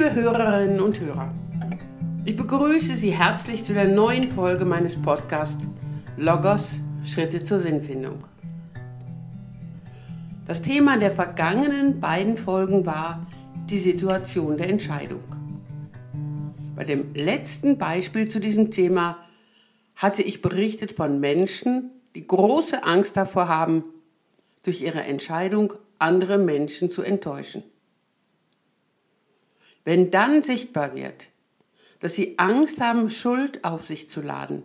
Liebe Hörerinnen und Hörer, ich begrüße Sie herzlich zu der neuen Folge meines Podcasts Logos Schritte zur Sinnfindung. Das Thema der vergangenen beiden Folgen war die Situation der Entscheidung. Bei dem letzten Beispiel zu diesem Thema hatte ich berichtet von Menschen, die große Angst davor haben, durch ihre Entscheidung andere Menschen zu enttäuschen. Wenn dann sichtbar wird, dass sie Angst haben, Schuld auf sich zu laden,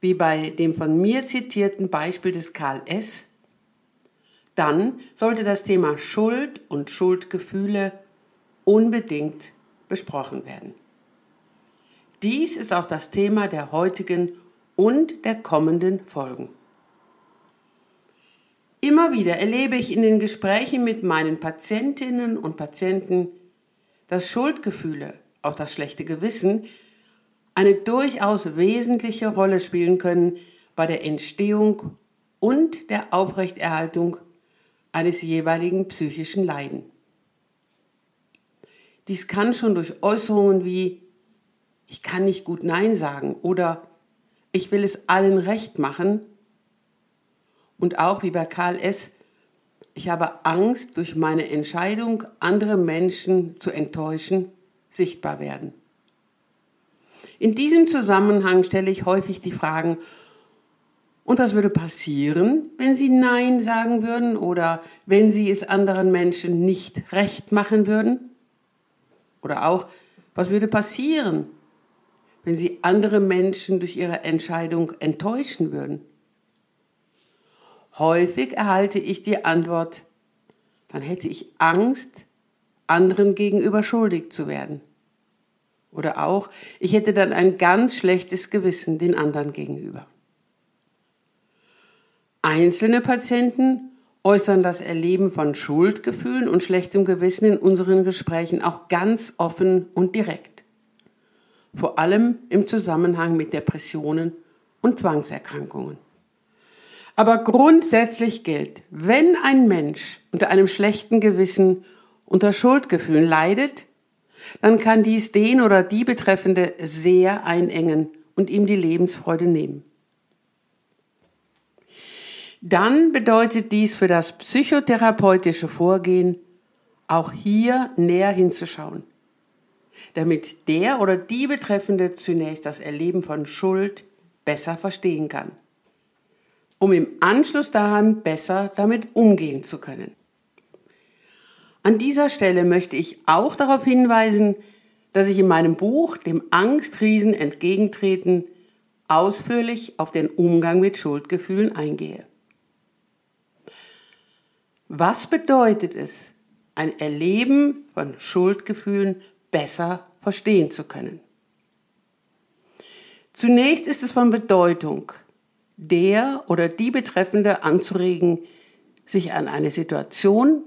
wie bei dem von mir zitierten Beispiel des Karl S., dann sollte das Thema Schuld und Schuldgefühle unbedingt besprochen werden. Dies ist auch das Thema der heutigen und der kommenden Folgen. Immer wieder erlebe ich in den Gesprächen mit meinen Patientinnen und Patienten, dass Schuldgefühle, auch das schlechte Gewissen, eine durchaus wesentliche Rolle spielen können bei der Entstehung und der Aufrechterhaltung eines jeweiligen psychischen Leiden. Dies kann schon durch Äußerungen wie ich kann nicht gut Nein sagen oder ich will es allen recht machen und auch wie bei Karl S. Ich habe Angst, durch meine Entscheidung andere Menschen zu enttäuschen, sichtbar werden. In diesem Zusammenhang stelle ich häufig die Fragen, und was würde passieren, wenn Sie Nein sagen würden oder wenn Sie es anderen Menschen nicht recht machen würden? Oder auch, was würde passieren, wenn Sie andere Menschen durch Ihre Entscheidung enttäuschen würden? Häufig erhalte ich die Antwort, dann hätte ich Angst, anderen gegenüber schuldig zu werden. Oder auch, ich hätte dann ein ganz schlechtes Gewissen den anderen gegenüber. Einzelne Patienten äußern das Erleben von Schuldgefühlen und schlechtem Gewissen in unseren Gesprächen auch ganz offen und direkt. Vor allem im Zusammenhang mit Depressionen und Zwangserkrankungen. Aber grundsätzlich gilt, wenn ein Mensch unter einem schlechten Gewissen, unter Schuldgefühlen leidet, dann kann dies den oder die Betreffende sehr einengen und ihm die Lebensfreude nehmen. Dann bedeutet dies für das psychotherapeutische Vorgehen, auch hier näher hinzuschauen, damit der oder die Betreffende zunächst das Erleben von Schuld besser verstehen kann um im Anschluss daran besser damit umgehen zu können. An dieser Stelle möchte ich auch darauf hinweisen, dass ich in meinem Buch dem Angstriesen entgegentreten ausführlich auf den Umgang mit Schuldgefühlen eingehe. Was bedeutet es, ein Erleben von Schuldgefühlen besser verstehen zu können? Zunächst ist es von Bedeutung, der oder die Betreffende anzuregen, sich an eine Situation,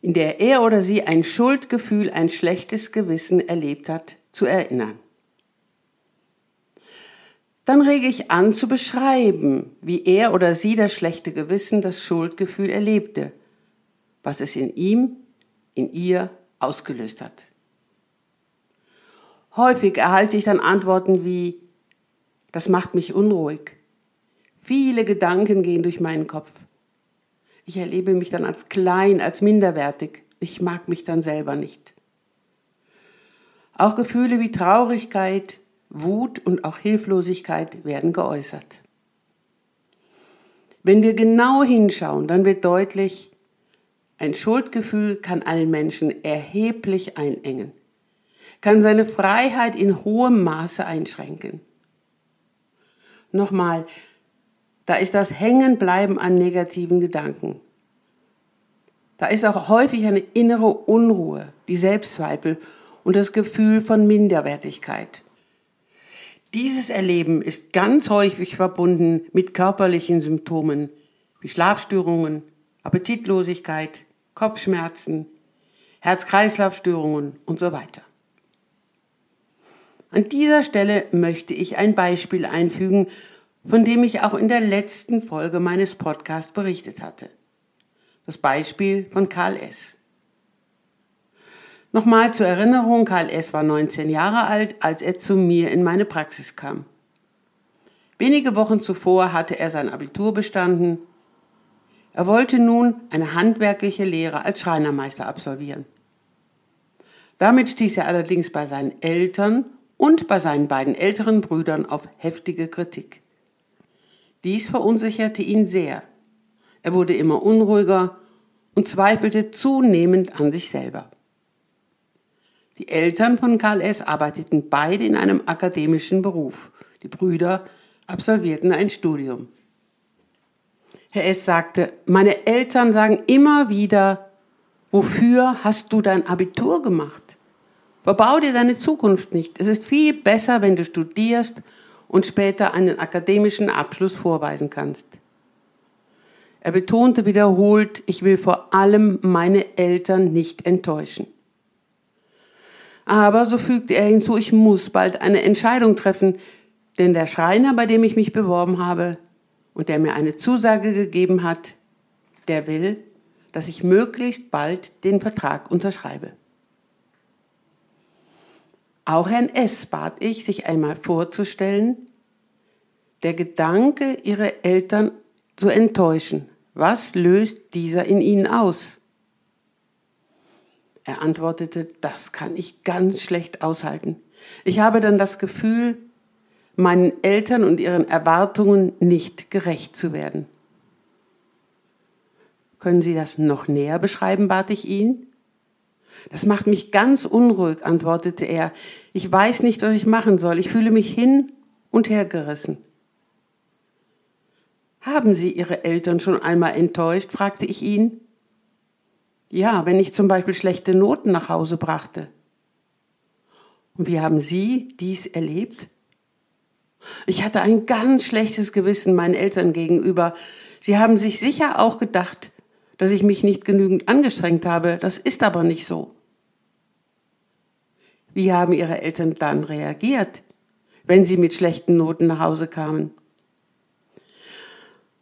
in der er oder sie ein Schuldgefühl, ein schlechtes Gewissen erlebt hat, zu erinnern. Dann rege ich an zu beschreiben, wie er oder sie das schlechte Gewissen, das Schuldgefühl erlebte, was es in ihm, in ihr ausgelöst hat. Häufig erhalte ich dann Antworten wie, das macht mich unruhig, Viele Gedanken gehen durch meinen Kopf. Ich erlebe mich dann als klein, als minderwertig. Ich mag mich dann selber nicht. Auch Gefühle wie Traurigkeit, Wut und auch Hilflosigkeit werden geäußert. Wenn wir genau hinschauen, dann wird deutlich, ein Schuldgefühl kann einen Menschen erheblich einengen, kann seine Freiheit in hohem Maße einschränken. Nochmal, da ist das Hängenbleiben an negativen Gedanken. Da ist auch häufig eine innere Unruhe, die Selbstzweifel und das Gefühl von Minderwertigkeit. Dieses Erleben ist ganz häufig verbunden mit körperlichen Symptomen wie Schlafstörungen, Appetitlosigkeit, Kopfschmerzen, Herz-Kreislauf-Störungen und so weiter. An dieser Stelle möchte ich ein Beispiel einfügen, von dem ich auch in der letzten Folge meines Podcasts berichtet hatte. Das Beispiel von Karl S. Nochmal zur Erinnerung, Karl S. war 19 Jahre alt, als er zu mir in meine Praxis kam. Wenige Wochen zuvor hatte er sein Abitur bestanden. Er wollte nun eine handwerkliche Lehre als Schreinermeister absolvieren. Damit stieß er allerdings bei seinen Eltern und bei seinen beiden älteren Brüdern auf heftige Kritik. Dies verunsicherte ihn sehr. Er wurde immer unruhiger und zweifelte zunehmend an sich selber. Die Eltern von Karl S. arbeiteten beide in einem akademischen Beruf. Die Brüder absolvierten ein Studium. Herr S. sagte, meine Eltern sagen immer wieder, wofür hast du dein Abitur gemacht? Verbau dir deine Zukunft nicht. Es ist viel besser, wenn du studierst und später einen akademischen Abschluss vorweisen kannst. Er betonte wiederholt, ich will vor allem meine Eltern nicht enttäuschen. Aber, so fügte er hinzu, ich muss bald eine Entscheidung treffen, denn der Schreiner, bei dem ich mich beworben habe und der mir eine Zusage gegeben hat, der will, dass ich möglichst bald den Vertrag unterschreibe. Auch Herrn S. bat ich, sich einmal vorzustellen, der Gedanke, ihre Eltern zu enttäuschen, was löst dieser in ihnen aus? Er antwortete, das kann ich ganz schlecht aushalten. Ich habe dann das Gefühl, meinen Eltern und ihren Erwartungen nicht gerecht zu werden. Können Sie das noch näher beschreiben, bat ich ihn. Das macht mich ganz unruhig, antwortete er. Ich weiß nicht, was ich machen soll. Ich fühle mich hin und her gerissen. Haben Sie Ihre Eltern schon einmal enttäuscht? fragte ich ihn. Ja, wenn ich zum Beispiel schlechte Noten nach Hause brachte. Und wie haben Sie dies erlebt? Ich hatte ein ganz schlechtes Gewissen meinen Eltern gegenüber. Sie haben sich sicher auch gedacht, dass ich mich nicht genügend angestrengt habe. Das ist aber nicht so. Wie haben Ihre Eltern dann reagiert, wenn Sie mit schlechten Noten nach Hause kamen?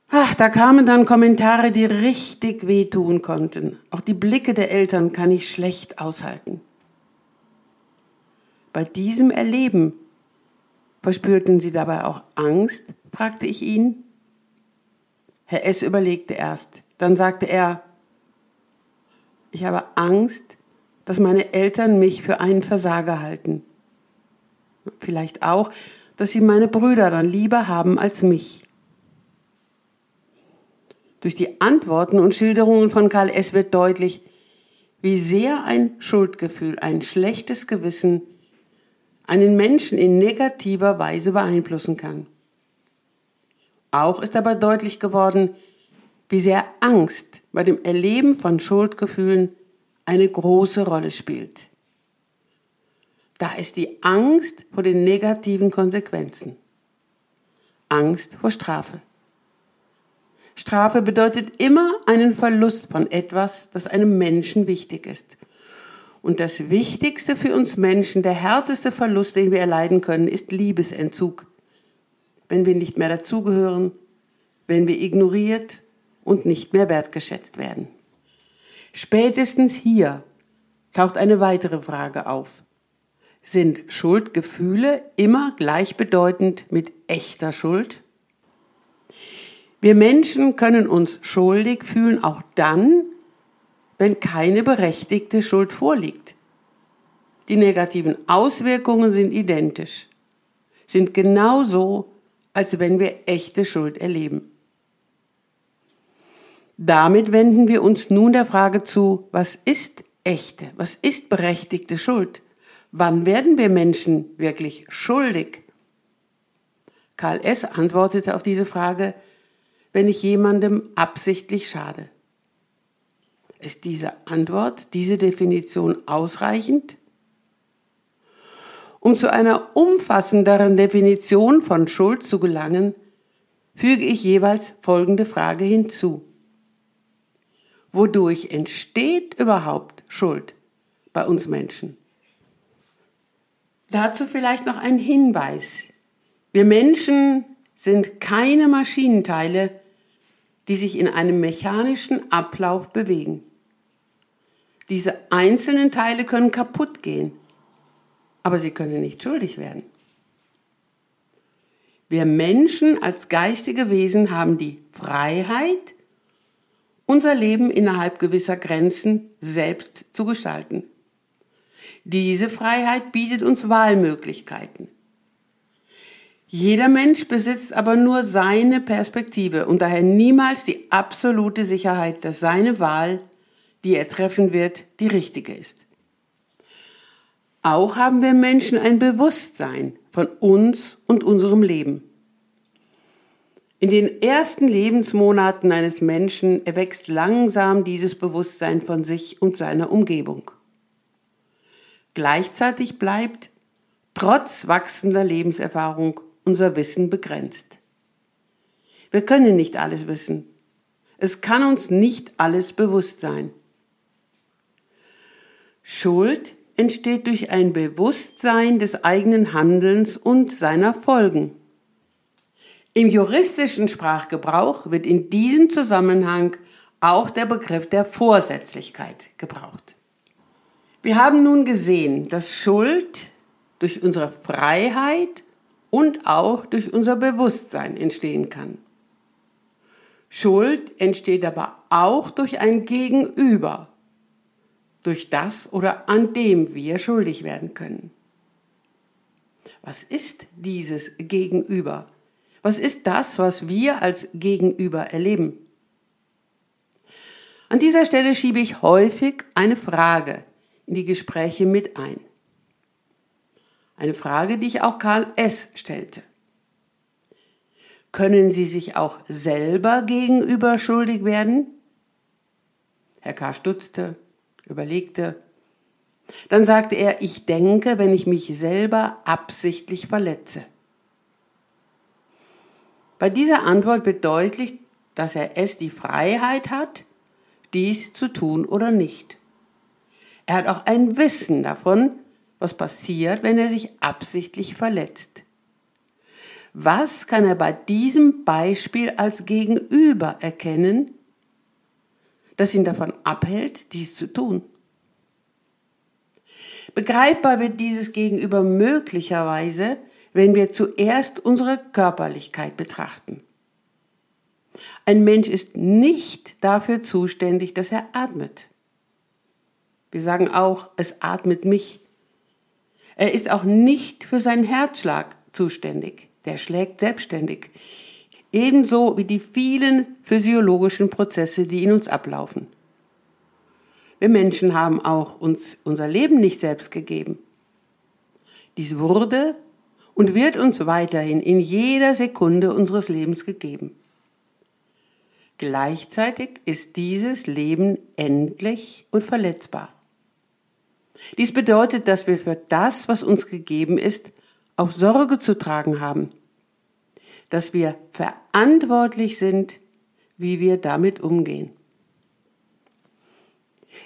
Ach, da kamen dann Kommentare, die richtig wehtun konnten. Auch die Blicke der Eltern kann ich schlecht aushalten. Bei diesem Erleben verspürten Sie dabei auch Angst? fragte ich ihn. Herr S. überlegte erst. Dann sagte er, ich habe Angst, dass meine Eltern mich für einen Versager halten. Vielleicht auch, dass sie meine Brüder dann lieber haben als mich. Durch die Antworten und Schilderungen von Karl S. wird deutlich, wie sehr ein Schuldgefühl, ein schlechtes Gewissen einen Menschen in negativer Weise beeinflussen kann. Auch ist aber deutlich geworden, wie sehr Angst bei dem Erleben von Schuldgefühlen eine große Rolle spielt. Da ist die Angst vor den negativen Konsequenzen. Angst vor Strafe. Strafe bedeutet immer einen Verlust von etwas, das einem Menschen wichtig ist. Und das Wichtigste für uns Menschen, der härteste Verlust, den wir erleiden können, ist Liebesentzug. Wenn wir nicht mehr dazugehören, wenn wir ignoriert und nicht mehr wertgeschätzt werden. Spätestens hier taucht eine weitere Frage auf. Sind Schuldgefühle immer gleichbedeutend mit echter Schuld? Wir Menschen können uns schuldig fühlen, auch dann, wenn keine berechtigte Schuld vorliegt. Die negativen Auswirkungen sind identisch, sind genauso, als wenn wir echte Schuld erleben. Damit wenden wir uns nun der Frage zu, was ist echte, was ist berechtigte Schuld? Wann werden wir Menschen wirklich schuldig? Karl S. antwortete auf diese Frage, wenn ich jemandem absichtlich schade? Ist diese Antwort, diese Definition ausreichend? Um zu einer umfassenderen Definition von Schuld zu gelangen, füge ich jeweils folgende Frage hinzu. Wodurch entsteht überhaupt Schuld bei uns Menschen? Dazu vielleicht noch ein Hinweis. Wir Menschen sind keine Maschinenteile, die sich in einem mechanischen Ablauf bewegen. Diese einzelnen Teile können kaputt gehen, aber sie können nicht schuldig werden. Wir Menschen als geistige Wesen haben die Freiheit, unser Leben innerhalb gewisser Grenzen selbst zu gestalten. Diese Freiheit bietet uns Wahlmöglichkeiten. Jeder Mensch besitzt aber nur seine Perspektive und daher niemals die absolute Sicherheit, dass seine Wahl, die er treffen wird, die richtige ist. Auch haben wir Menschen ein Bewusstsein von uns und unserem Leben. In den ersten Lebensmonaten eines Menschen erwächst langsam dieses Bewusstsein von sich und seiner Umgebung. Gleichzeitig bleibt, trotz wachsender Lebenserfahrung, unser Wissen begrenzt. Wir können nicht alles wissen. Es kann uns nicht alles bewusst sein. Schuld entsteht durch ein Bewusstsein des eigenen Handelns und seiner Folgen. Im juristischen Sprachgebrauch wird in diesem Zusammenhang auch der Begriff der Vorsätzlichkeit gebraucht. Wir haben nun gesehen, dass Schuld durch unsere Freiheit und auch durch unser Bewusstsein entstehen kann. Schuld entsteht aber auch durch ein Gegenüber, durch das oder an dem wir schuldig werden können. Was ist dieses Gegenüber? Was ist das, was wir als Gegenüber erleben? An dieser Stelle schiebe ich häufig eine Frage in die Gespräche mit ein. Eine Frage, die ich auch Karl S. stellte. Können Sie sich auch selber gegenüber schuldig werden? Herr K. stutzte, überlegte. Dann sagte er, ich denke, wenn ich mich selber absichtlich verletze. Bei dieser Antwort wird deutlich, dass er es die Freiheit hat, dies zu tun oder nicht. Er hat auch ein Wissen davon, was passiert, wenn er sich absichtlich verletzt. Was kann er bei diesem Beispiel als Gegenüber erkennen, das ihn davon abhält, dies zu tun? Begreifbar wird dieses Gegenüber möglicherweise, wenn wir zuerst unsere Körperlichkeit betrachten. Ein Mensch ist nicht dafür zuständig, dass er atmet. Wir sagen auch, es atmet mich. Er ist auch nicht für seinen Herzschlag zuständig. Der schlägt selbstständig. Ebenso wie die vielen physiologischen Prozesse, die in uns ablaufen. Wir Menschen haben auch uns unser Leben nicht selbst gegeben. Dies wurde und wird uns weiterhin in jeder Sekunde unseres Lebens gegeben. Gleichzeitig ist dieses Leben endlich und verletzbar. Dies bedeutet, dass wir für das, was uns gegeben ist, auch Sorge zu tragen haben, dass wir verantwortlich sind, wie wir damit umgehen.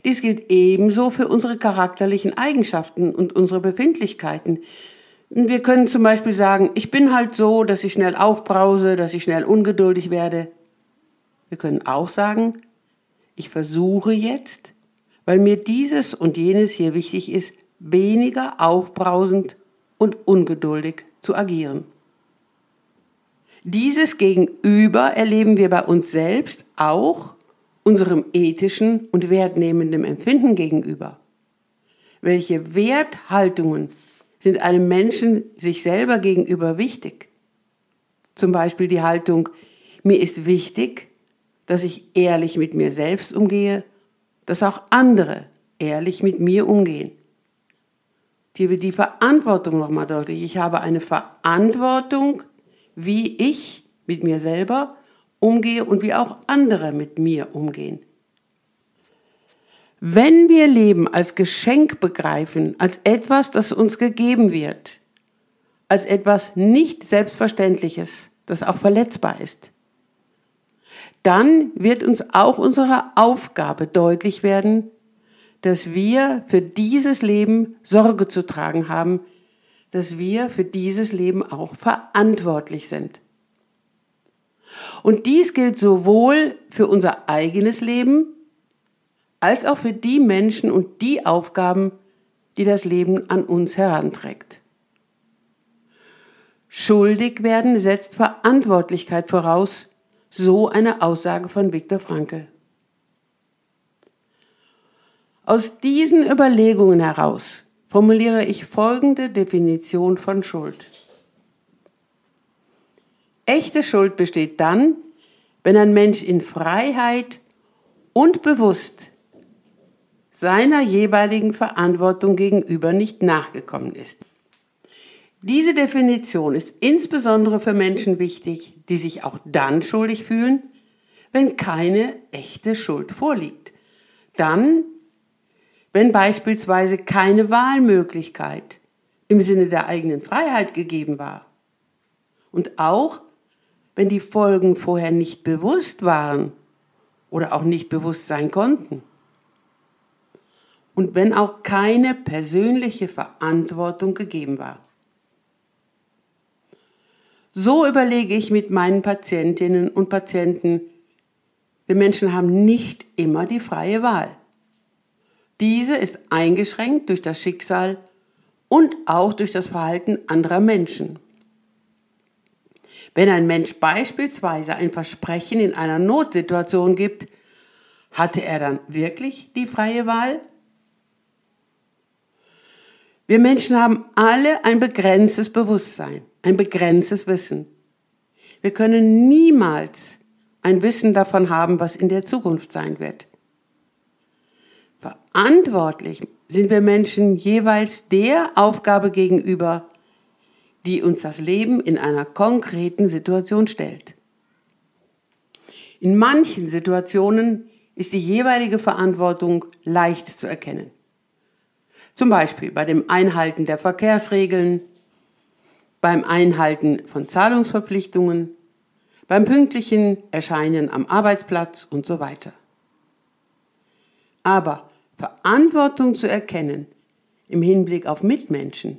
Dies gilt ebenso für unsere charakterlichen Eigenschaften und unsere Befindlichkeiten. Wir können zum Beispiel sagen, ich bin halt so, dass ich schnell aufbrause, dass ich schnell ungeduldig werde. Wir können auch sagen, ich versuche jetzt, weil mir dieses und jenes hier wichtig ist, weniger aufbrausend und ungeduldig zu agieren. Dieses Gegenüber erleben wir bei uns selbst auch unserem ethischen und wertnehmenden Empfinden gegenüber. Welche Werthaltungen sind einem Menschen sich selber gegenüber wichtig? Zum Beispiel die Haltung, mir ist wichtig, dass ich ehrlich mit mir selbst umgehe dass auch andere ehrlich mit mir umgehen. Hier wird die Verantwortung nochmal deutlich. Ich habe eine Verantwortung, wie ich mit mir selber umgehe und wie auch andere mit mir umgehen. Wenn wir Leben als Geschenk begreifen, als etwas, das uns gegeben wird, als etwas nicht Selbstverständliches, das auch verletzbar ist, dann wird uns auch unsere Aufgabe deutlich werden, dass wir für dieses Leben Sorge zu tragen haben, dass wir für dieses Leben auch verantwortlich sind. Und dies gilt sowohl für unser eigenes Leben als auch für die Menschen und die Aufgaben, die das Leben an uns heranträgt. Schuldig werden setzt Verantwortlichkeit voraus, so eine Aussage von Viktor Frankl. Aus diesen Überlegungen heraus formuliere ich folgende Definition von Schuld. Echte Schuld besteht dann, wenn ein Mensch in Freiheit und bewusst seiner jeweiligen Verantwortung gegenüber nicht nachgekommen ist. Diese Definition ist insbesondere für Menschen wichtig, die sich auch dann schuldig fühlen, wenn keine echte Schuld vorliegt. Dann, wenn beispielsweise keine Wahlmöglichkeit im Sinne der eigenen Freiheit gegeben war. Und auch, wenn die Folgen vorher nicht bewusst waren oder auch nicht bewusst sein konnten und wenn auch keine persönliche Verantwortung gegeben war. So überlege ich mit meinen Patientinnen und Patienten, wir Menschen haben nicht immer die freie Wahl. Diese ist eingeschränkt durch das Schicksal und auch durch das Verhalten anderer Menschen. Wenn ein Mensch beispielsweise ein Versprechen in einer Notsituation gibt, hatte er dann wirklich die freie Wahl? Wir Menschen haben alle ein begrenztes Bewusstsein, ein begrenztes Wissen. Wir können niemals ein Wissen davon haben, was in der Zukunft sein wird. Verantwortlich sind wir Menschen jeweils der Aufgabe gegenüber, die uns das Leben in einer konkreten Situation stellt. In manchen Situationen ist die jeweilige Verantwortung leicht zu erkennen. Zum Beispiel bei dem Einhalten der Verkehrsregeln, beim Einhalten von Zahlungsverpflichtungen, beim pünktlichen Erscheinen am Arbeitsplatz und so weiter. Aber Verantwortung zu erkennen im Hinblick auf Mitmenschen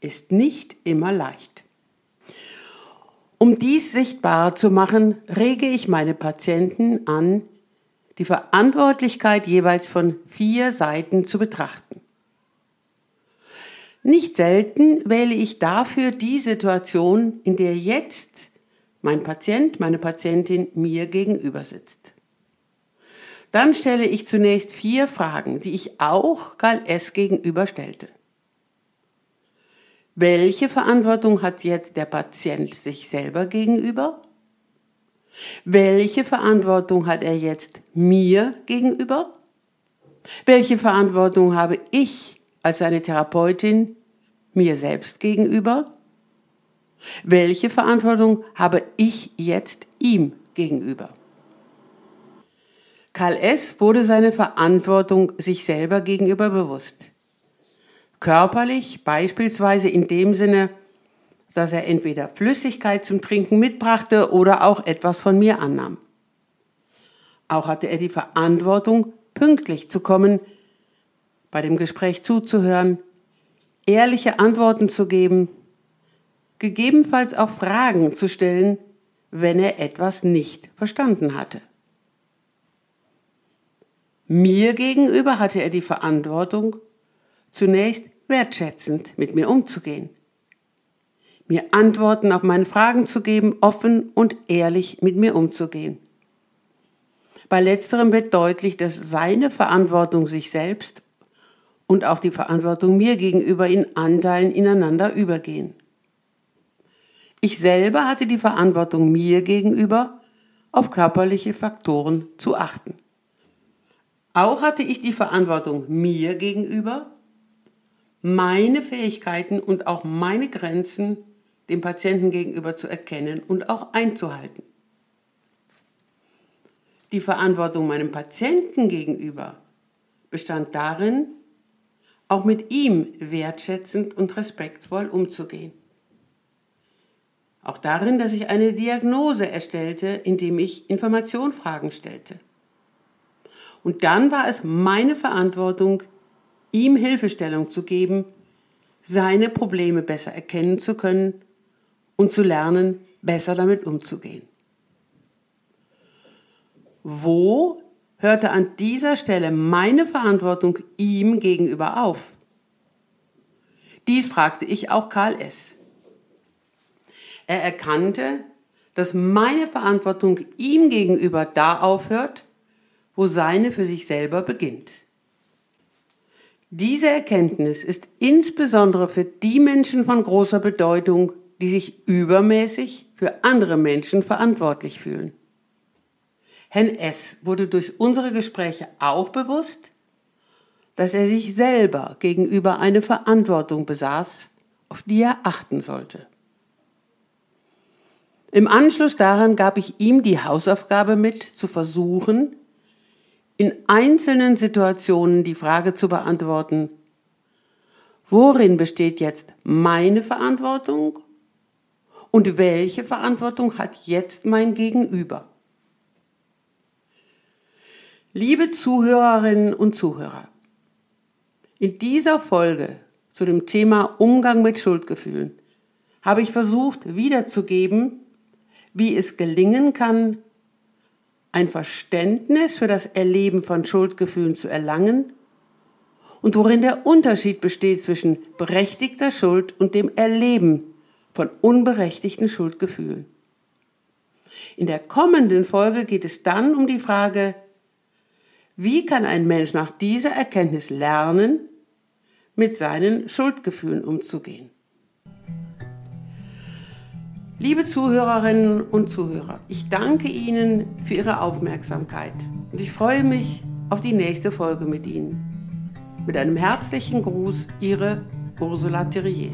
ist nicht immer leicht. Um dies sichtbarer zu machen, rege ich meine Patienten an, die Verantwortlichkeit jeweils von vier Seiten zu betrachten. Nicht selten wähle ich dafür die Situation, in der jetzt mein Patient, meine Patientin mir gegenüber sitzt. Dann stelle ich zunächst vier Fragen, die ich auch Karl S. gegenüber stellte. Welche Verantwortung hat jetzt der Patient sich selber gegenüber? Welche Verantwortung hat er jetzt mir gegenüber? Welche Verantwortung habe ich als seine Therapeutin mir selbst gegenüber? Welche Verantwortung habe ich jetzt ihm gegenüber? Karl S. wurde seine Verantwortung sich selber gegenüber bewusst. Körperlich beispielsweise in dem Sinne, dass er entweder Flüssigkeit zum Trinken mitbrachte oder auch etwas von mir annahm. Auch hatte er die Verantwortung, pünktlich zu kommen, bei dem Gespräch zuzuhören, ehrliche Antworten zu geben, gegebenenfalls auch Fragen zu stellen, wenn er etwas nicht verstanden hatte. Mir gegenüber hatte er die Verantwortung, zunächst wertschätzend mit mir umzugehen, mir Antworten auf meine Fragen zu geben, offen und ehrlich mit mir umzugehen. Bei letzterem wird deutlich, dass seine Verantwortung sich selbst und auch die Verantwortung mir gegenüber in Anteilen ineinander übergehen. Ich selber hatte die Verantwortung mir gegenüber, auf körperliche Faktoren zu achten. Auch hatte ich die Verantwortung mir gegenüber, meine Fähigkeiten und auch meine Grenzen dem Patienten gegenüber zu erkennen und auch einzuhalten. Die Verantwortung meinem Patienten gegenüber bestand darin, auch mit ihm wertschätzend und respektvoll umzugehen. Auch darin, dass ich eine Diagnose erstellte, indem ich Informationfragen stellte. Und dann war es meine Verantwortung, ihm Hilfestellung zu geben, seine Probleme besser erkennen zu können und zu lernen, besser damit umzugehen. Wo hörte an dieser Stelle meine Verantwortung ihm gegenüber auf. Dies fragte ich auch Karl S. Er erkannte, dass meine Verantwortung ihm gegenüber da aufhört, wo seine für sich selber beginnt. Diese Erkenntnis ist insbesondere für die Menschen von großer Bedeutung, die sich übermäßig für andere Menschen verantwortlich fühlen. Herrn S. wurde durch unsere Gespräche auch bewusst, dass er sich selber gegenüber eine Verantwortung besaß, auf die er achten sollte. Im Anschluss daran gab ich ihm die Hausaufgabe mit, zu versuchen, in einzelnen Situationen die Frage zu beantworten, worin besteht jetzt meine Verantwortung und welche Verantwortung hat jetzt mein Gegenüber? Liebe Zuhörerinnen und Zuhörer, in dieser Folge zu dem Thema Umgang mit Schuldgefühlen habe ich versucht wiederzugeben, wie es gelingen kann, ein Verständnis für das Erleben von Schuldgefühlen zu erlangen und worin der Unterschied besteht zwischen berechtigter Schuld und dem Erleben von unberechtigten Schuldgefühlen. In der kommenden Folge geht es dann um die Frage, wie kann ein Mensch nach dieser Erkenntnis lernen, mit seinen Schuldgefühlen umzugehen? Liebe Zuhörerinnen und Zuhörer, ich danke Ihnen für Ihre Aufmerksamkeit und ich freue mich auf die nächste Folge mit Ihnen. Mit einem herzlichen Gruß, Ihre Ursula Thierrier.